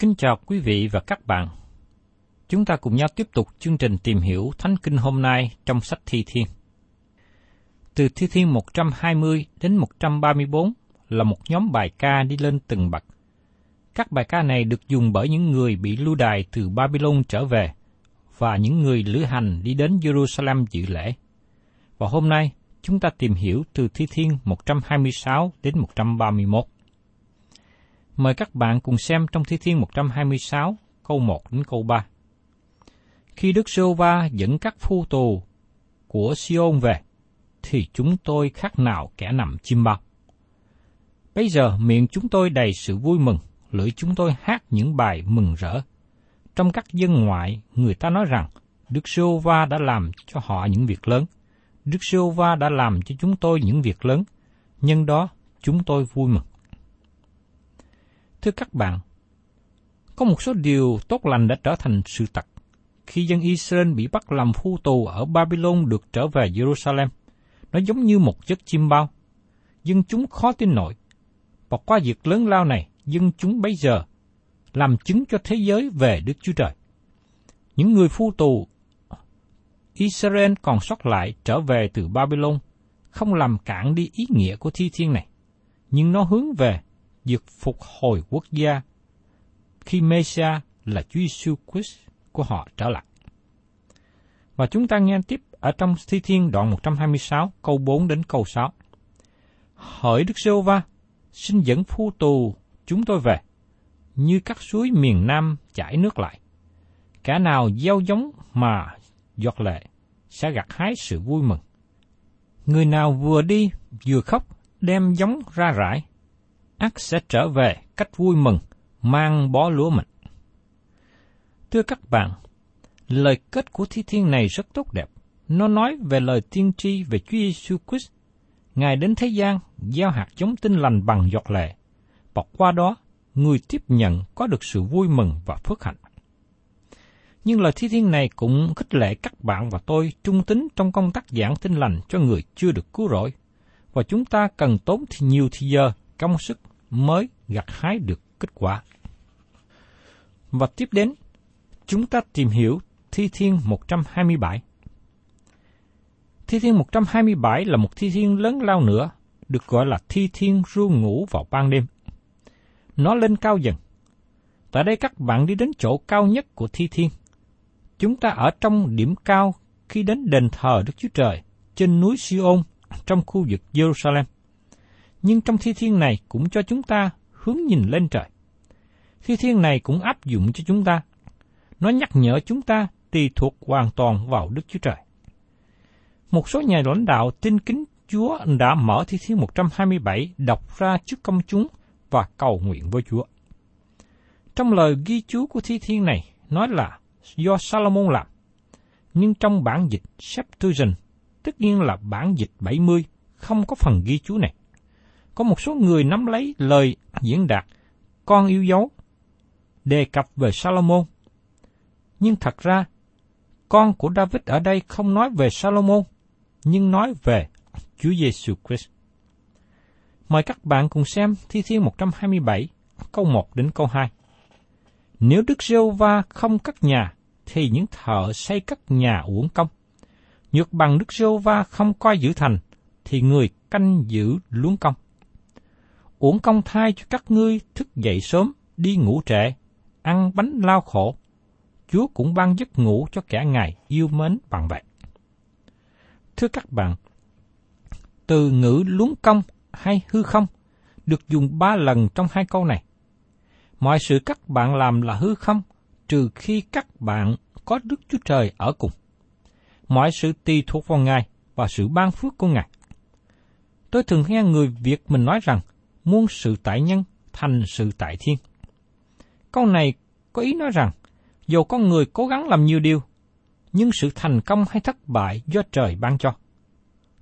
Kính chào quý vị và các bạn. Chúng ta cùng nhau tiếp tục chương trình tìm hiểu Thánh Kinh hôm nay trong sách Thi Thiên. Từ Thi Thiên 120 đến 134 là một nhóm bài ca đi lên từng bậc. Các bài ca này được dùng bởi những người bị lưu đày từ Babylon trở về và những người lữ hành đi đến Jerusalem dự lễ. Và hôm nay, chúng ta tìm hiểu từ Thi Thiên 126 đến 131. Mời các bạn cùng xem trong Thi Thiên 126, câu 1 đến câu 3. Khi Đức Sô Va dẫn các phu tù của Siôn về, thì chúng tôi khác nào kẻ nằm chim bao. Bây giờ miệng chúng tôi đầy sự vui mừng, lưỡi chúng tôi hát những bài mừng rỡ. Trong các dân ngoại, người ta nói rằng Đức Sô Va đã làm cho họ những việc lớn. Đức Sô Va đã làm cho chúng tôi những việc lớn, nhân đó chúng tôi vui mừng. Thưa các bạn, có một số điều tốt lành đã trở thành sự thật. Khi dân Israel bị bắt làm phu tù ở Babylon được trở về Jerusalem, nó giống như một giấc chim bao. Dân chúng khó tin nổi. Và qua việc lớn lao này, dân chúng bây giờ làm chứng cho thế giới về Đức Chúa Trời. Những người phu tù Israel còn sót lại trở về từ Babylon không làm cản đi ý nghĩa của thi thiên này, nhưng nó hướng về việc phục hồi quốc gia khi Messiah là Chúa Giêsu Christ của họ trở lại. Và chúng ta nghe tiếp ở trong Thi Thiên đoạn 126 câu 4 đến câu 6. Hỡi Đức giê va xin dẫn phu tù chúng tôi về, như các suối miền Nam chảy nước lại. Cả nào gieo giống mà giọt lệ sẽ gặt hái sự vui mừng. Người nào vừa đi vừa khóc đem giống ra rải, ắt sẽ trở về cách vui mừng, mang bó lúa mình. Thưa các bạn, lời kết của thi thiên này rất tốt đẹp. Nó nói về lời tiên tri về Chúa Giêsu Christ. Ngài đến thế gian gieo hạt giống tinh lành bằng giọt lệ, và qua đó người tiếp nhận có được sự vui mừng và phước hạnh. Nhưng lời thi thiên này cũng khích lệ các bạn và tôi trung tín trong công tác giảng tinh lành cho người chưa được cứu rỗi, và chúng ta cần tốn thì nhiều thì giờ, công sức mới gặt hái được kết quả. Và tiếp đến, chúng ta tìm hiểu Thi Thiên 127. Thi Thiên 127 là một thi thiên lớn lao nữa, được gọi là thi thiên ru ngủ vào ban đêm. Nó lên cao dần. Tại đây các bạn đi đến chỗ cao nhất của thi thiên. Chúng ta ở trong điểm cao khi đến đền thờ Đức Chúa Trời trên núi Siôn trong khu vực Jerusalem. Nhưng trong thi thiên này cũng cho chúng ta hướng nhìn lên trời. Thi thiên này cũng áp dụng cho chúng ta. Nó nhắc nhở chúng ta tùy thuộc hoàn toàn vào Đức Chúa Trời. Một số nhà lãnh đạo tin kính Chúa đã mở thi thiên 127 đọc ra trước công chúng và cầu nguyện với Chúa. Trong lời ghi chú của thi thiên này nói là do Salomon làm, nhưng trong bản dịch Septuagint, tất nhiên là bản dịch 70, không có phần ghi chú này. Có một số người nắm lấy lời diễn đạt con yêu dấu, đề cập về Salomon. Nhưng thật ra, con của David ở đây không nói về Salomon, nhưng nói về Chúa Giêsu Christ. Mời các bạn cùng xem Thi Thiên 127, câu 1 đến câu 2. Nếu Đức giê va không cất nhà, thì những thợ xây cất nhà uổng công. Nhược bằng Đức giê va không coi giữ thành, thì người canh giữ luống công. Uổng công thai cho các ngươi thức dậy sớm, đi ngủ trễ, ăn bánh lao khổ. Chúa cũng ban giấc ngủ cho kẻ Ngài yêu mến bằng vậy. Thưa các bạn, từ ngữ luống công hay hư không được dùng ba lần trong hai câu này. Mọi sự các bạn làm là hư không, trừ khi các bạn có Đức Chúa Trời ở cùng. Mọi sự tùy thuộc vào Ngài và sự ban phước của Ngài. Tôi thường nghe người Việt mình nói rằng, muôn sự tại nhân thành sự tại thiên. Câu này có ý nói rằng, dù con người cố gắng làm nhiều điều, nhưng sự thành công hay thất bại do trời ban cho.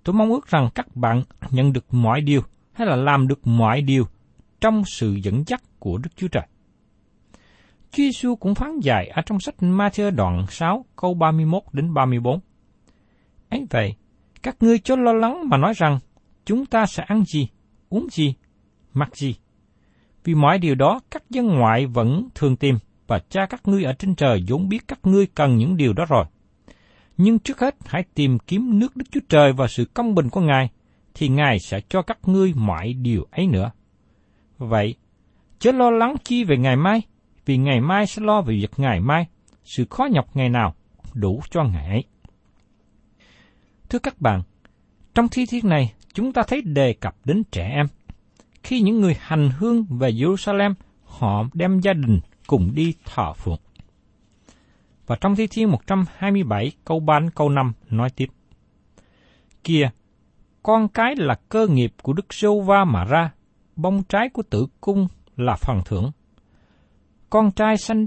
Tôi mong ước rằng các bạn nhận được mọi điều hay là làm được mọi điều trong sự dẫn dắt của Đức Chúa Trời. Chúa Giêsu cũng phán dạy ở trong sách Matthew đoạn 6 câu 31 đến 34. Ấy vậy, các ngươi cho lo lắng mà nói rằng chúng ta sẽ ăn gì, uống gì, mặc gì. Vì mọi điều đó các dân ngoại vẫn thường tìm và cha các ngươi ở trên trời vốn biết các ngươi cần những điều đó rồi. Nhưng trước hết hãy tìm kiếm nước Đức Chúa Trời và sự công bình của Ngài, thì Ngài sẽ cho các ngươi mọi điều ấy nữa. Vậy, chớ lo lắng chi về ngày mai, vì ngày mai sẽ lo về việc ngày mai, sự khó nhọc ngày nào đủ cho ngày ấy. Thưa các bạn, trong thi thiên này, chúng ta thấy đề cập đến trẻ em. Khi những người hành hương về Jerusalem, họ đem gia đình cùng đi thờ phượng. Và trong Thi Thiên 127 câu 3 câu 5 nói tiếp. Kìa, con cái là cơ nghiệp của Đức Sô Va mà ra, bông trái của tử cung là phần thưởng. Con trai sanh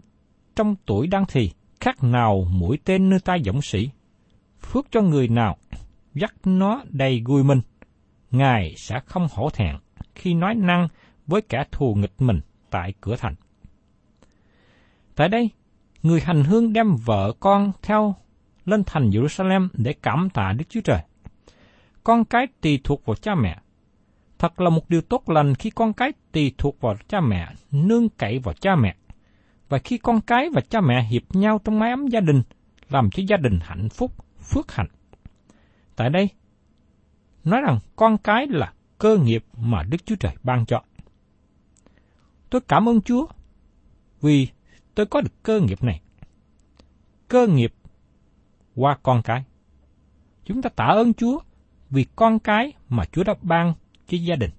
trong tuổi đang thì, khác nào mũi tên nơi tay dũng sĩ. Phước cho người nào dắt nó đầy vui mình, Ngài sẽ không hổ thẹn khi nói năng với kẻ thù nghịch mình tại cửa thành. Tại đây, người hành hương đem vợ con theo lên thành Jerusalem để cảm tạ Đức Chúa Trời. Con cái tùy thuộc vào cha mẹ. Thật là một điều tốt lành khi con cái tùy thuộc vào cha mẹ, nương cậy vào cha mẹ. Và khi con cái và cha mẹ hiệp nhau trong mái ấm gia đình, làm cho gia đình hạnh phúc, phước hạnh. Tại đây, nói rằng con cái là cơ nghiệp mà Đức Chúa Trời ban cho. Tôi cảm ơn Chúa vì tôi có được cơ nghiệp này. Cơ nghiệp qua con cái. Chúng ta tạ ơn Chúa vì con cái mà Chúa đã ban cho gia đình.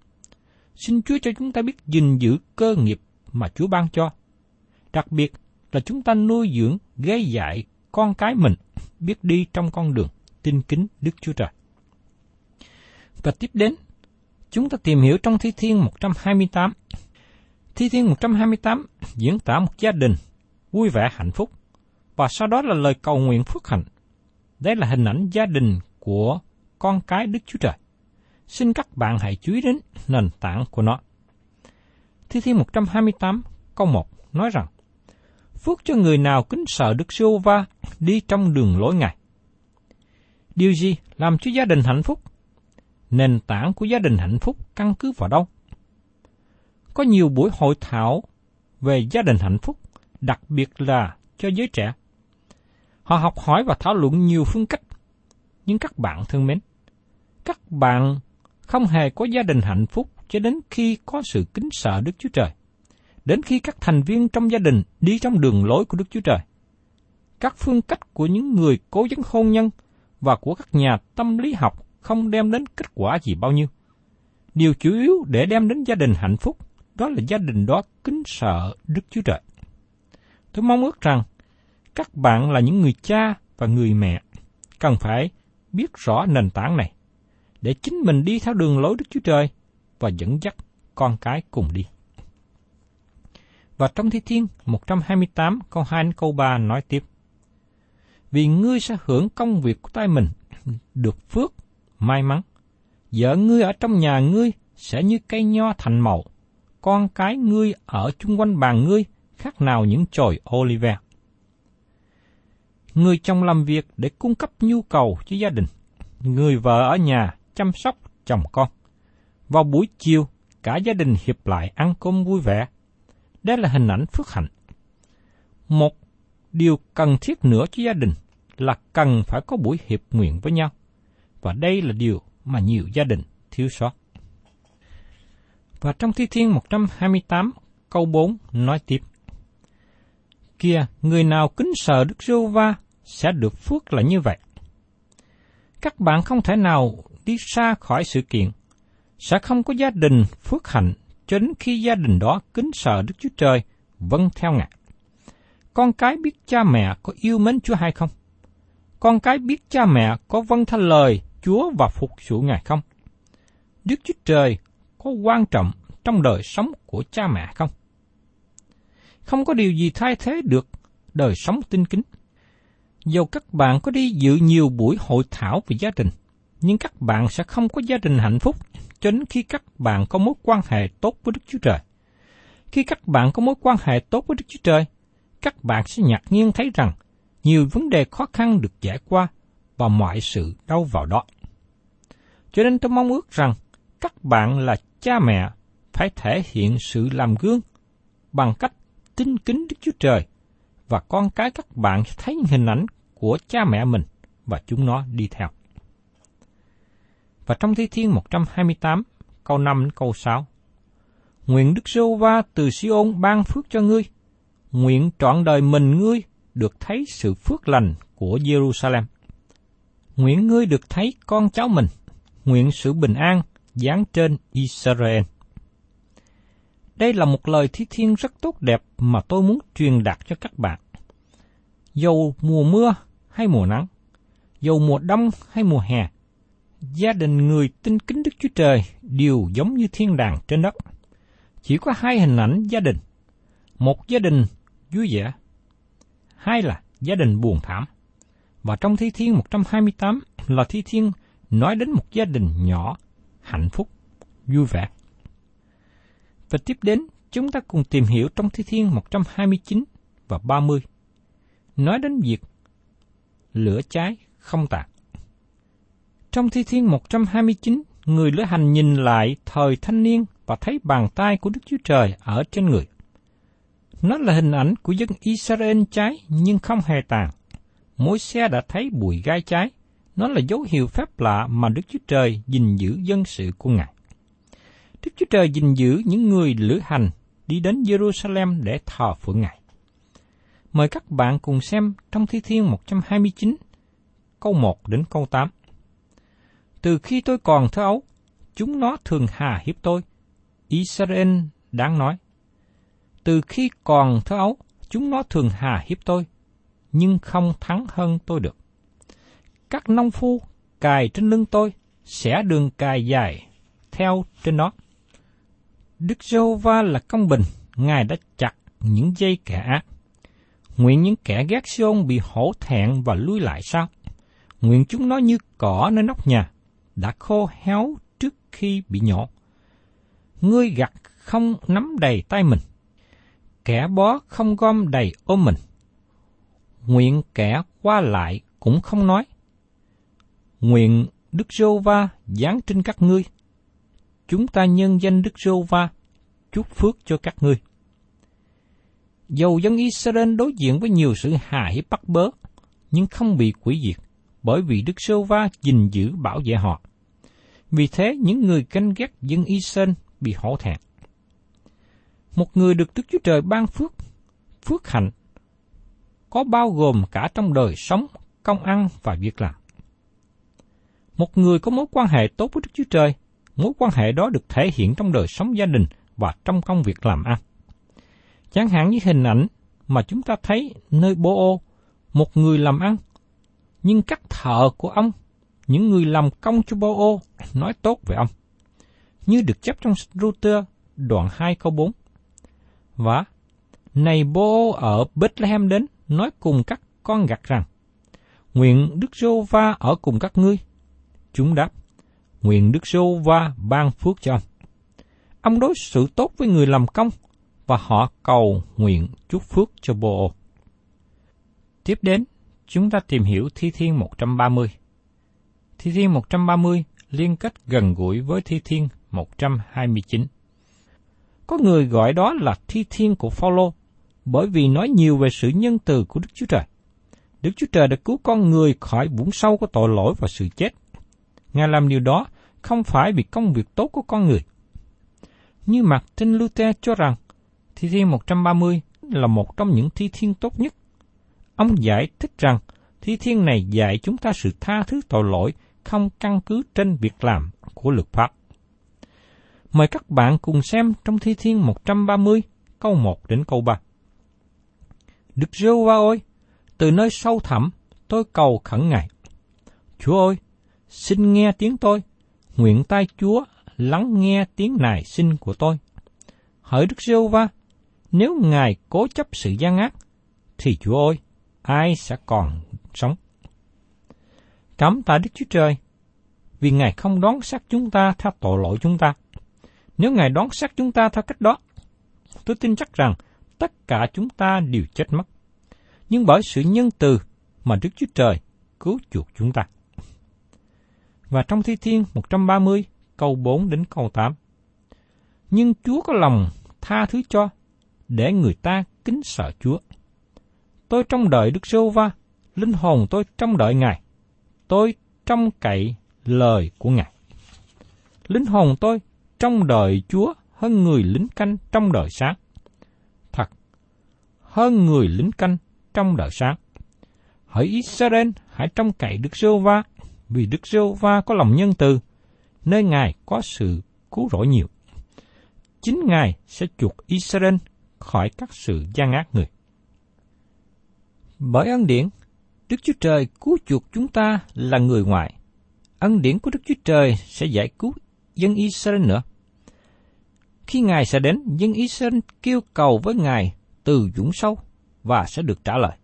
Xin Chúa cho chúng ta biết gìn giữ cơ nghiệp mà Chúa ban cho. Đặc biệt là chúng ta nuôi dưỡng, gây dạy con cái mình biết đi trong con đường tin kính Đức Chúa Trời. Và tiếp đến, chúng ta tìm hiểu trong Thi Thiên 128 Thi Thiên 128 diễn tả một gia đình vui vẻ hạnh phúc, và sau đó là lời cầu nguyện phước hạnh. Đây là hình ảnh gia đình của con cái Đức Chúa Trời. Xin các bạn hãy chú ý đến nền tảng của nó. Thi Thiên 128 câu 1 nói rằng, Phước cho người nào kính sợ Đức Sưu va đi trong đường lối Ngài. Điều gì làm cho gia đình hạnh phúc? Nền tảng của gia đình hạnh phúc căn cứ vào đâu? Có nhiều buổi hội thảo về gia đình hạnh phúc, đặc biệt là cho giới trẻ. Họ học hỏi và thảo luận nhiều phương cách. Nhưng các bạn thân mến, các bạn không hề có gia đình hạnh phúc cho đến khi có sự kính sợ Đức Chúa Trời. đến khi các thành viên trong gia đình đi trong đường lối của Đức Chúa Trời. Các phương cách của những người cố vấn hôn nhân và của các nhà tâm lý học không đem đến kết quả gì bao nhiêu. Điều chủ yếu để đem đến gia đình hạnh phúc đó là gia đình đó kính sợ Đức Chúa Trời. Tôi mong ước rằng các bạn là những người cha và người mẹ cần phải biết rõ nền tảng này để chính mình đi theo đường lối Đức Chúa Trời và dẫn dắt con cái cùng đi. Và trong Thi Thiên 128 câu 2 đến câu 3 nói tiếp. Vì ngươi sẽ hưởng công việc của tay mình, được phước, may mắn. Vợ ngươi ở trong nhà ngươi sẽ như cây nho thành màu, con cái ngươi ở chung quanh bàn ngươi khác nào những chồi olive. Người chồng làm việc để cung cấp nhu cầu cho gia đình. Người vợ ở nhà chăm sóc chồng con. Vào buổi chiều, cả gia đình hiệp lại ăn cơm vui vẻ. Đây là hình ảnh phước hạnh. Một điều cần thiết nữa cho gia đình là cần phải có buổi hiệp nguyện với nhau. Và đây là điều mà nhiều gia đình thiếu sót. Và trong Thi Thiên 128 câu 4 nói tiếp. Kia, người nào kính sợ Đức giê va sẽ được phước là như vậy. Các bạn không thể nào đi xa khỏi sự kiện, sẽ không có gia đình phước hạnh cho đến khi gia đình đó kính sợ Đức Chúa Trời, vâng theo Ngài. Con cái biết cha mẹ có yêu mến Chúa hay không? Con cái biết cha mẹ có vâng theo lời Chúa và phục sự Ngài không? Đức Chúa Trời có quan trọng trong đời sống của cha mẹ không? Không có điều gì thay thế được đời sống tinh kính. Dù các bạn có đi dự nhiều buổi hội thảo về gia đình, nhưng các bạn sẽ không có gia đình hạnh phúc cho đến khi các bạn có mối quan hệ tốt với Đức Chúa Trời. Khi các bạn có mối quan hệ tốt với Đức Chúa Trời, các bạn sẽ ngạc nhiên thấy rằng nhiều vấn đề khó khăn được giải qua và mọi sự đâu vào đó. Cho nên tôi mong ước rằng các bạn là cha mẹ phải thể hiện sự làm gương bằng cách tin kính Đức Chúa Trời và con cái các bạn thấy hình ảnh của cha mẹ mình và chúng nó đi theo. Và trong Thi Thiên 128, câu 5 đến câu 6. Nguyện Đức Sô Va từ Siôn ban phước cho ngươi. Nguyện trọn đời mình ngươi được thấy sự phước lành của Jerusalem. Nguyện ngươi được thấy con cháu mình. Nguyện sự bình an giáng trên Israel. Đây là một lời thi thiên rất tốt đẹp mà tôi muốn truyền đạt cho các bạn. Dầu mùa mưa hay mùa nắng, dầu mùa đông hay mùa hè, gia đình người tin kính Đức Chúa Trời đều giống như thiên đàng trên đất. Chỉ có hai hình ảnh gia đình. Một gia đình vui vẻ, hai là gia đình buồn thảm. Và trong Thi Thiên 128 là Thi Thiên nói đến một gia đình nhỏ, hạnh phúc, vui vẻ. Và tiếp đến, chúng ta cùng tìm hiểu trong Thi Thiên 129 và 30. Nói đến việc lửa cháy không tàn. Trong Thi Thiên 129, người lữ hành nhìn lại thời thanh niên và thấy bàn tay của Đức Chúa Trời ở trên người. Nó là hình ảnh của dân Israel cháy nhưng không hề tàn mỗi xe đã thấy bụi gai trái, Nó là dấu hiệu phép lạ mà Đức Chúa Trời gìn giữ dân sự của Ngài. Đức Chúa Trời gìn giữ những người lữ hành đi đến Jerusalem để thờ phượng Ngài. Mời các bạn cùng xem trong Thi Thiên 129, câu 1 đến câu 8. Từ khi tôi còn thơ ấu, chúng nó thường hà hiếp tôi. Israel đáng nói. Từ khi còn thơ ấu, chúng nó thường hà hiếp tôi, nhưng không thắng hơn tôi được. Các nông phu cài trên lưng tôi, sẽ đường cài dài theo trên nó. Đức giê va là công bình, Ngài đã chặt những dây kẻ ác. Nguyện những kẻ ghét Siôn bị hổ thẹn và lui lại sao? Nguyện chúng nó như cỏ nơi nóc nhà, đã khô héo trước khi bị nhổ. Ngươi gặt không nắm đầy tay mình, kẻ bó không gom đầy ôm mình. Nguyện kẻ qua lại cũng không nói. Nguyện Đức Rô Va giáng trên các ngươi. Chúng ta nhân danh Đức Rô Va chúc phước cho các ngươi. Dầu dân Israel đối diện với nhiều sự hà hiếp bắt bớ, nhưng không bị quỷ diệt, bởi vì Đức Sô Va gìn giữ bảo vệ họ. Vì thế, những người canh ghét dân Israel bị hổ thẹn. Một người được Đức Chúa Trời ban phước, phước hạnh, có bao gồm cả trong đời sống, công ăn và việc làm. Một người có mối quan hệ tốt với Đức Chúa Trời, mối quan hệ đó được thể hiện trong đời sống gia đình và trong công việc làm ăn. Chẳng hạn như hình ảnh mà chúng ta thấy nơi bô ô, một người làm ăn, nhưng các thợ của ông, những người làm công cho bô ô, nói tốt về ông. Như được chép trong Router đoạn 2 câu 4. Và, này bô ô ở Bethlehem đến, nói cùng các con gặt rằng, nguyện Đức Sô Va ở cùng các ngươi. Chúng đáp, nguyện Đức Sô Va ban phước cho ông. Ông đối xử tốt với người làm công và họ cầu nguyện chúc phước cho Bô. Tiếp đến, chúng ta tìm hiểu Thi Thiên 130. Thi Thiên 130 liên kết gần gũi với Thi Thiên 129. Có người gọi đó là Thi Thiên của Phaolô bởi vì nói nhiều về sự nhân từ của Đức Chúa Trời. Đức Chúa Trời đã cứu con người khỏi vũng sâu của tội lỗi và sự chết. Ngài làm điều đó không phải vì công việc tốt của con người. Như Martin Luther cho rằng, Thi Thiên 130 là một trong những thi thiên tốt nhất. Ông giải thích rằng, thi thiên này dạy chúng ta sự tha thứ tội lỗi không căn cứ trên việc làm của luật pháp. Mời các bạn cùng xem trong Thi Thiên 130, câu 1 đến câu 3. Đức rêu va ơi, từ nơi sâu thẳm, tôi cầu khẩn Ngài. Chúa ơi, xin nghe tiếng tôi, nguyện tai Chúa lắng nghe tiếng nài xin của tôi. Hỡi Đức rêu va, nếu Ngài cố chấp sự gian ác, thì Chúa ơi, ai sẽ còn sống? Cảm tạ Đức Chúa Trời, vì Ngài không đón xét chúng ta theo tội lỗi chúng ta. Nếu Ngài đón xét chúng ta theo cách đó, tôi tin chắc rằng tất cả chúng ta đều chết mất. Nhưng bởi sự nhân từ mà Đức Chúa Trời cứu chuộc chúng ta. Và trong Thi Thiên 130, câu 4 đến câu 8. Nhưng Chúa có lòng tha thứ cho, để người ta kính sợ Chúa. Tôi trong đợi Đức Sô Va, linh hồn tôi trong đợi Ngài. Tôi trong cậy lời của Ngài. Linh hồn tôi trong đợi Chúa hơn người lính canh trong đời sáng. Hơn người lính canh trong đời sáng. Hỡi Israel, hãy trông cậy Đức Sô Va, vì Đức Sô Va có lòng nhân từ, nơi Ngài có sự cứu rỗi nhiều. Chính Ngài sẽ chuộc Israel khỏi các sự gian ác người. Bởi ân điển, Đức Chúa Trời cứu chuộc chúng ta là người ngoại. Ân điển của Đức Chúa Trời sẽ giải cứu dân Israel nữa. Khi Ngài sẽ đến, dân Israel kêu cầu với Ngài từ dũng sâu và sẽ được trả lời.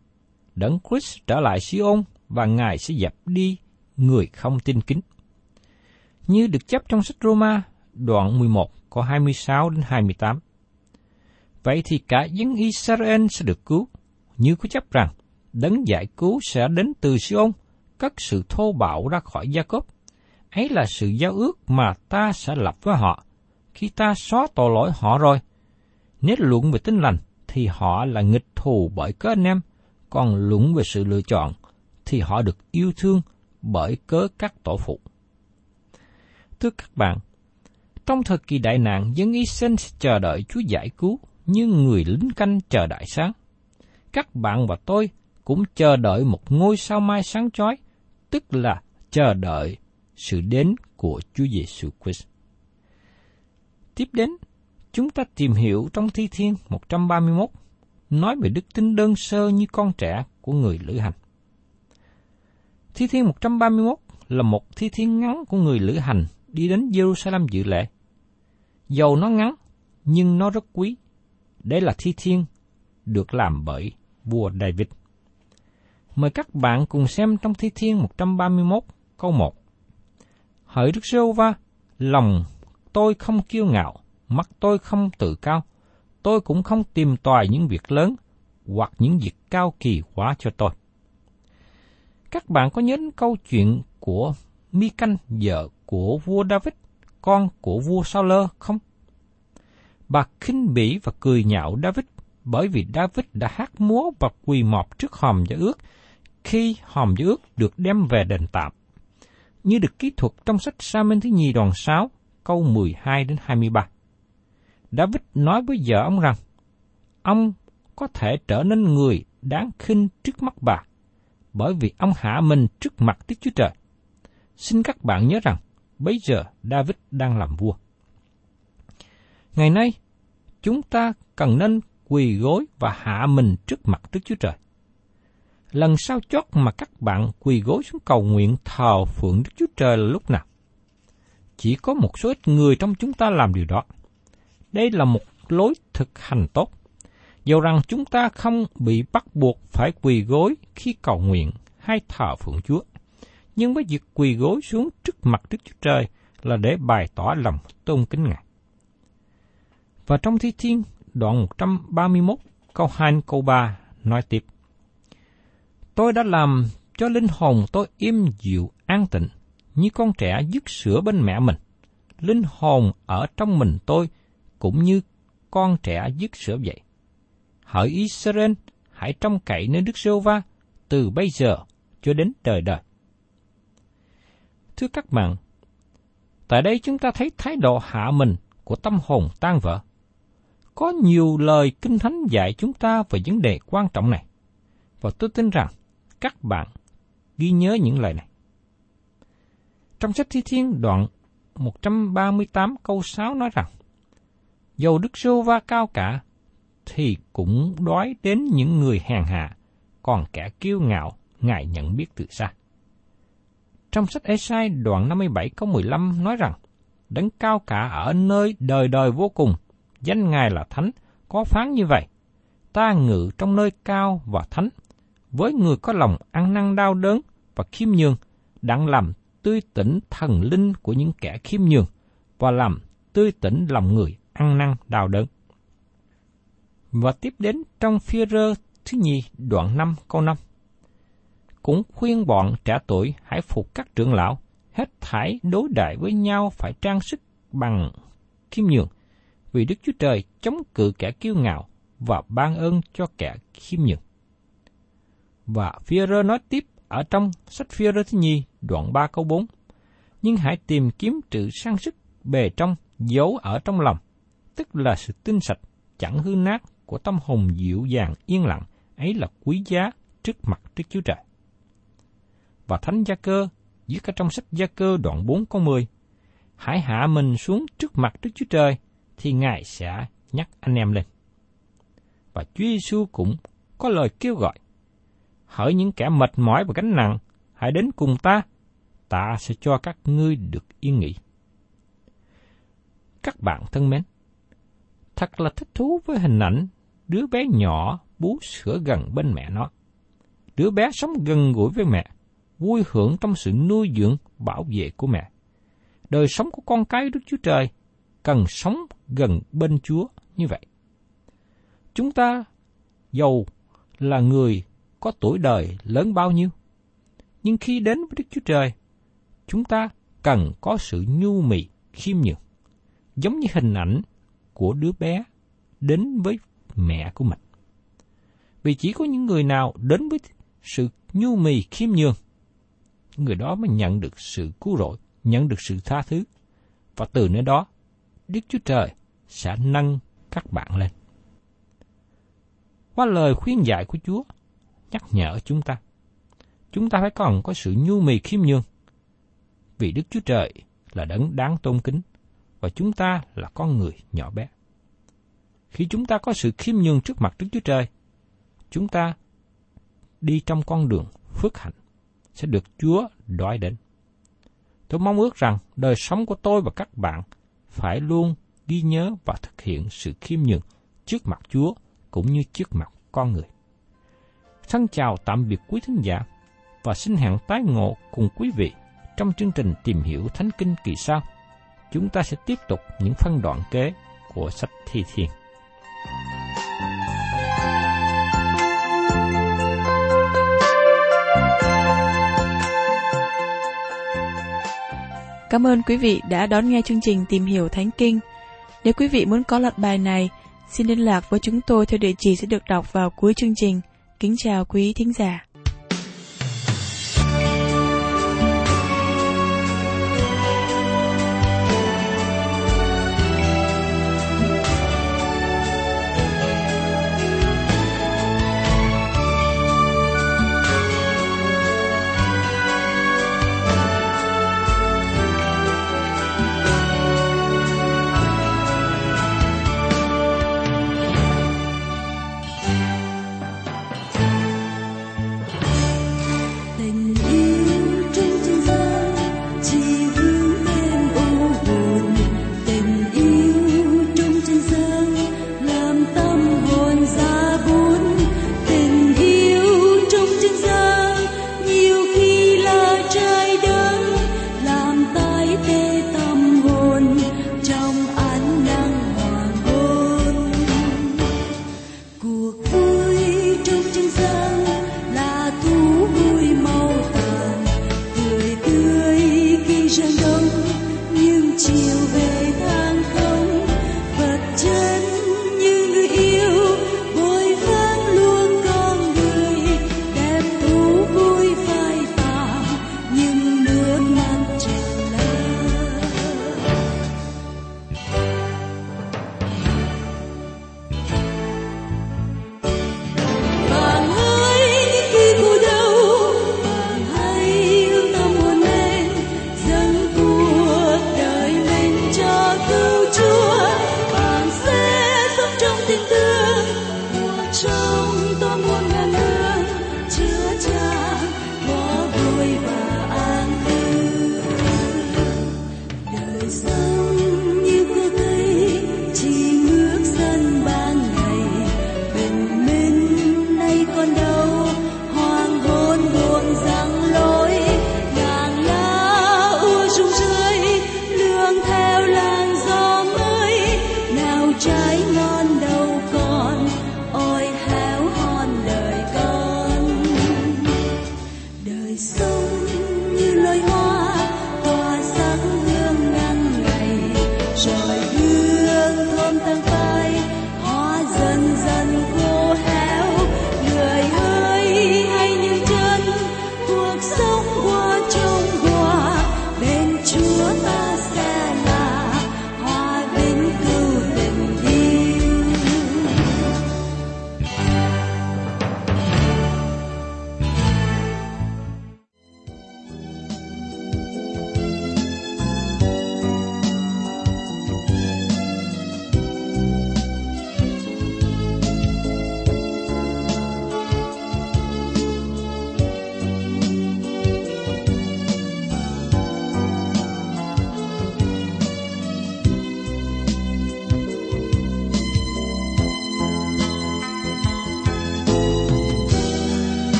Đấng Christ trở lại Siôn và Ngài sẽ dẹp đi người không tin kính. Như được chấp trong sách Roma đoạn 11 có 26 đến 28. Vậy thì cả dân Israel sẽ được cứu, như có chấp rằng đấng giải cứu sẽ đến từ Siôn, cất sự thô bạo ra khỏi gia cốp. Ấy là sự giao ước mà ta sẽ lập với họ, khi ta xóa tội lỗi họ rồi. Nếu luận về tinh lành, thì họ là nghịch thù bởi cớ anh em, còn luận về sự lựa chọn, thì họ được yêu thương bởi cớ các tổ phụ. Thưa các bạn, trong thời kỳ đại nạn, dân Israel chờ đợi Chúa giải cứu như người lính canh chờ đại sáng. Các bạn và tôi cũng chờ đợi một ngôi sao mai sáng chói, tức là chờ đợi sự đến của Chúa Giêsu Christ. Tiếp đến, chúng ta tìm hiểu trong Thi Thiên 131, nói về đức tin đơn sơ như con trẻ của người lữ hành. Thi Thiên 131 là một thi thiên ngắn của người lữ hành đi đến Jerusalem dự lễ. Dầu nó ngắn, nhưng nó rất quý. Đây là thi thiên được làm bởi vua David. Mời các bạn cùng xem trong thi thiên 131 câu 1. Hỡi Đức giê va lòng tôi không kiêu ngạo, mắt tôi không tự cao, tôi cũng không tìm tòi những việc lớn hoặc những việc cao kỳ quá cho tôi. Các bạn có nhớ câu chuyện của Mi Canh, vợ của vua David, con của vua Saul không? Bà khinh bỉ và cười nhạo David bởi vì David đã hát múa và quỳ mọp trước hòm gia ước khi hòm gia ước được đem về đền tạm. Như được kỹ thuật trong sách Sa-men thứ nhì đoạn 6, câu 12 đến 23. David nói với vợ ông rằng, ông có thể trở nên người đáng khinh trước mắt bà, bởi vì ông hạ mình trước mặt Đức Chúa Trời. Xin các bạn nhớ rằng, bây giờ David đang làm vua. Ngày nay, chúng ta cần nên quỳ gối và hạ mình trước mặt Đức Chúa Trời. Lần sau chót mà các bạn quỳ gối xuống cầu nguyện thờ phượng Đức Chúa Trời là lúc nào? Chỉ có một số ít người trong chúng ta làm điều đó. Đây là một lối thực hành tốt. Dầu rằng chúng ta không bị bắt buộc phải quỳ gối khi cầu nguyện hay thờ phượng Chúa, nhưng với việc quỳ gối xuống trước mặt Đức Chúa Trời là để bày tỏ lòng tôn kính Ngài. Và trong Thi Thiên, đoạn 131, câu 2 câu 3 nói tiếp. Tôi đã làm cho linh hồn tôi im dịu an tịnh, như con trẻ dứt sữa bên mẹ mình. Linh hồn ở trong mình tôi cũng như con trẻ dứt sữa vậy. Hỡi Israel, hãy trông cậy nơi Đức giê Va từ bây giờ cho đến đời đời. Thưa các bạn, tại đây chúng ta thấy thái độ hạ mình của tâm hồn tan vỡ. Có nhiều lời kinh thánh dạy chúng ta về vấn đề quan trọng này, và tôi tin rằng các bạn ghi nhớ những lời này. Trong sách Thi Thiên đoạn 138 câu 6 nói rằng, Dầu Đức Sô Va cao cả, thì cũng đói đến những người hèn hạ, còn kẻ kiêu ngạo, Ngài nhận biết từ xa. Trong sách Esai đoạn 57 câu 15 nói rằng, Đấng cao cả ở nơi đời đời vô cùng, danh Ngài là Thánh, có phán như vậy. Ta ngự trong nơi cao và thánh, với người có lòng ăn năn đau đớn và khiêm nhường, đặng làm tươi tỉnh thần linh của những kẻ khiêm nhường và làm tươi tỉnh lòng người ăn năn đau đớn. Và tiếp đến trong phía rơ thứ nhì đoạn 5 câu 5. Cũng khuyên bọn trẻ tuổi hãy phục các trưởng lão, hết thảy đối đại với nhau phải trang sức bằng khiêm nhường, vì Đức Chúa Trời chống cự kẻ kiêu ngạo và ban ơn cho kẻ khiêm nhường. Và Führer nói tiếp ở trong sách Führer thứ nhì đoạn 3 câu 4. Nhưng hãy tìm kiếm sự sang sức bề trong giấu ở trong lòng, tức là sự tinh sạch, chẳng hư nát của tâm hồn dịu dàng yên lặng, ấy là quý giá trước mặt Đức Chúa Trời. Và Thánh Gia Cơ viết ở trong sách Gia Cơ đoạn 4 câu 10. Hãy hạ mình xuống trước mặt Đức Chúa Trời, thì Ngài sẽ nhắc anh em lên. Và Chúa Giêsu cũng có lời kêu gọi hỡi những kẻ mệt mỏi và gánh nặng, hãy đến cùng ta, ta sẽ cho các ngươi được yên nghỉ. Các bạn thân mến, thật là thích thú với hình ảnh đứa bé nhỏ bú sữa gần bên mẹ nó. Đứa bé sống gần gũi với mẹ, vui hưởng trong sự nuôi dưỡng, bảo vệ của mẹ. Đời sống của con cái Đức Chúa Trời cần sống gần bên Chúa như vậy. Chúng ta giàu là người có tuổi đời lớn bao nhiêu. Nhưng khi đến với Đức Chúa Trời, chúng ta cần có sự nhu mì, khiêm nhường, giống như hình ảnh của đứa bé đến với mẹ của mình. Vì chỉ có những người nào đến với sự nhu mì khiêm nhường, người đó mới nhận được sự cứu rỗi, nhận được sự tha thứ. Và từ nơi đó, Đức Chúa Trời sẽ nâng các bạn lên. Qua lời khuyên dạy của Chúa, nhắc nhở chúng ta. Chúng ta phải còn có sự nhu mì khiêm nhường. Vì Đức Chúa Trời là đấng đáng tôn kính và chúng ta là con người nhỏ bé. Khi chúng ta có sự khiêm nhường trước mặt Đức Chúa Trời, chúng ta đi trong con đường phước hạnh sẽ được Chúa đói đến. Tôi mong ước rằng đời sống của tôi và các bạn phải luôn ghi nhớ và thực hiện sự khiêm nhường trước mặt Chúa cũng như trước mặt con người. Xin chào tạm biệt quý thính giả và xin hẹn tái ngộ cùng quý vị trong chương trình tìm hiểu Thánh Kinh kỳ sau. Chúng ta sẽ tiếp tục những phân đoạn kế của sách Thi Thiên. Cảm ơn quý vị đã đón nghe chương trình Tìm hiểu Thánh Kinh. Nếu quý vị muốn có loạt bài này, xin liên lạc với chúng tôi theo địa chỉ sẽ được đọc vào cuối chương trình. Kính chào quý thính giả.